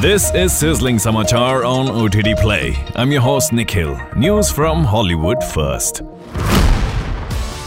This is Sizzling Samachar on OTT Play. I'm your host Nikhil. News from Hollywood first.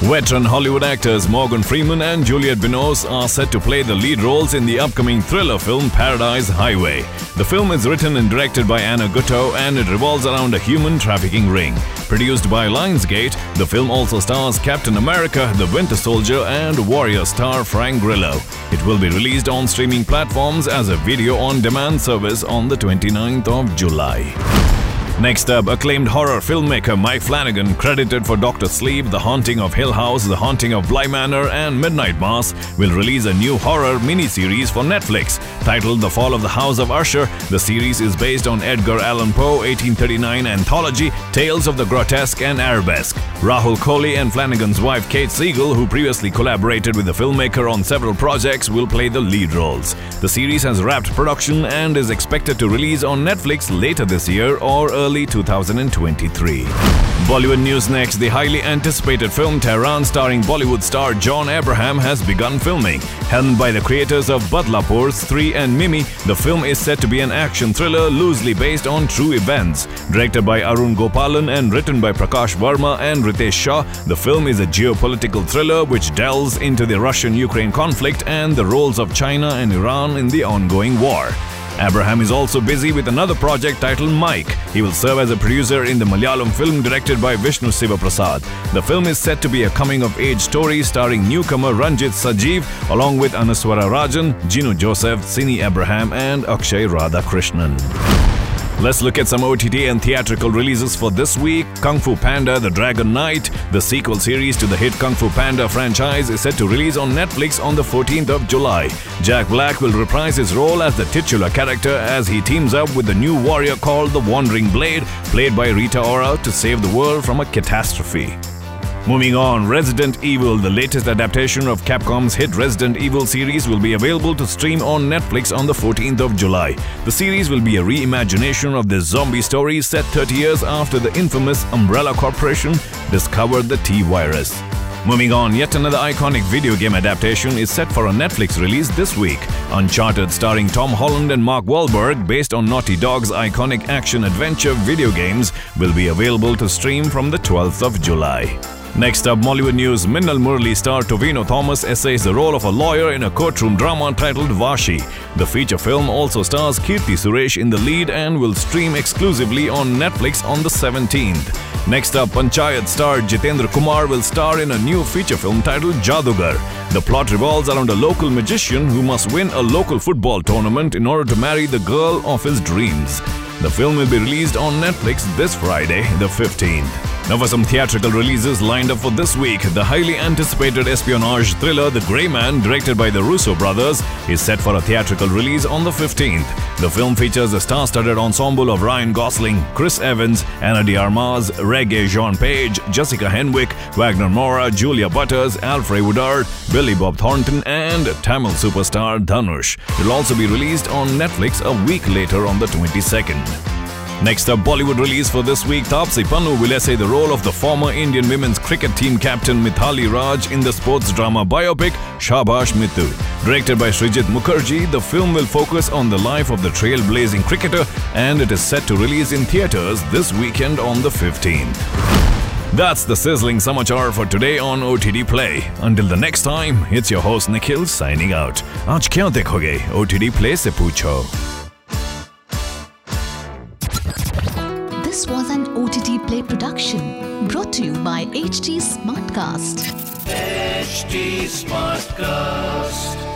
Veteran Hollywood actors Morgan Freeman and Juliette Binoche are set to play the lead roles in the upcoming thriller film Paradise Highway. The film is written and directed by Anna Gutto and it revolves around a human trafficking ring. Produced by Lionsgate, the film also stars Captain America, the Winter Soldier, and Warrior star Frank Grillo. It will be released on streaming platforms as a video on demand service on the 29th of July. Next up, acclaimed horror filmmaker Mike Flanagan, credited for Doctor Sleep, The Haunting of Hill House, The Haunting of Bly Manor, and Midnight Mass, will release a new horror miniseries for Netflix. Titled The Fall of the House of Usher, the series is based on Edgar Allan Poe 1839 anthology Tales of the Grotesque and Arabesque. Rahul Kohli and Flanagan's wife Kate Siegel, who previously collaborated with the filmmaker on several projects, will play the lead roles. The series has wrapped production and is expected to release on Netflix later this year or early 2023. Bollywood news next. The highly anticipated film Tehran starring Bollywood star John Abraham has begun filming. Helmed by the creators of Badlapur, Stree and Mimi, the film is set to be an action thriller loosely based on true events. Directed by Arun Gopalan and written by Prakash Verma and Ritesh Shah, the film is a geopolitical thriller which delves into the Russian-Ukraine conflict and the roles of China and Iran in the ongoing war. Abraham is also busy with another project titled Mike. He will serve as a producer in the Malayalam film directed by Vishnu Sivaprasad. The film is set to be a coming of age story starring newcomer Ranjit Sajeev along with Anaswara Rajan, Gino Joseph, Sini Abraham, and Akshay Radhakrishnan. Let's look at some OTT and theatrical releases for this week. Kung Fu Panda The Dragon Knight, the sequel series to the hit Kung Fu Panda franchise, is set to release on Netflix on the 14th of July. Jack Black will reprise his role as the titular character as he teams up with the new warrior called the Wandering Blade, played by Rita Ora, to save the world from a catastrophe. Moving on, Resident Evil, the latest adaptation of Capcom's hit Resident Evil series, will be available to stream on Netflix on the 14th of July. The series will be a reimagination of the zombie story set 30 years after the infamous Umbrella Corporation discovered the T virus. Moving on, yet another iconic video game adaptation is set for a Netflix release this week. Uncharted, starring Tom Holland and Mark Wahlberg, based on Naughty Dog's iconic action adventure video games, will be available to stream from the 12th of July. Next up, Mollywood News. Minnal Murali star Tovino Thomas essays the role of a lawyer in a courtroom drama titled Vashi. The feature film also stars Keerthy Suresh in the lead and will stream exclusively on Netflix on the 17th. Next up, Panchayat star Jitendra Kumar will star in a new feature film titled Jadugar. The plot revolves around a local magician who must win a local football tournament in order to marry the girl of his dreams. The film will be released on Netflix this Friday, the 15th. Now for some theatrical releases lined up for this week, the highly anticipated espionage thriller The Grey Man, directed by the Russo brothers, is set for a theatrical release on the 15th. The film features a star-studded ensemble of Ryan Gosling, Chris Evans, Ana de Armas, Regé-Jean Page, Jessica Henwick, Wagner Moura, Julia Butters, Alfred Woodard, Billy Bob Thornton, and Tamil superstar Dhanush. It will also be released on Netflix a week later on the 22nd. Next up, Bollywood release for this week, Taapsee Pannu will essay the role of the former Indian women's cricket team captain Mithali Raj in the sports drama biopic Shabash Mithu. Directed by Srijit Mukherjee, the film will focus on the life of the trailblazing cricketer and it is set to release in theatres this weekend on the 15th. That's the sizzling samachar for today on OTT Play. Until the next time, it's your host Nikhil signing out. आज क्या देखोगे? OTT Play से पूछो. Production brought to you by HT Smartcast. HT Smartcast.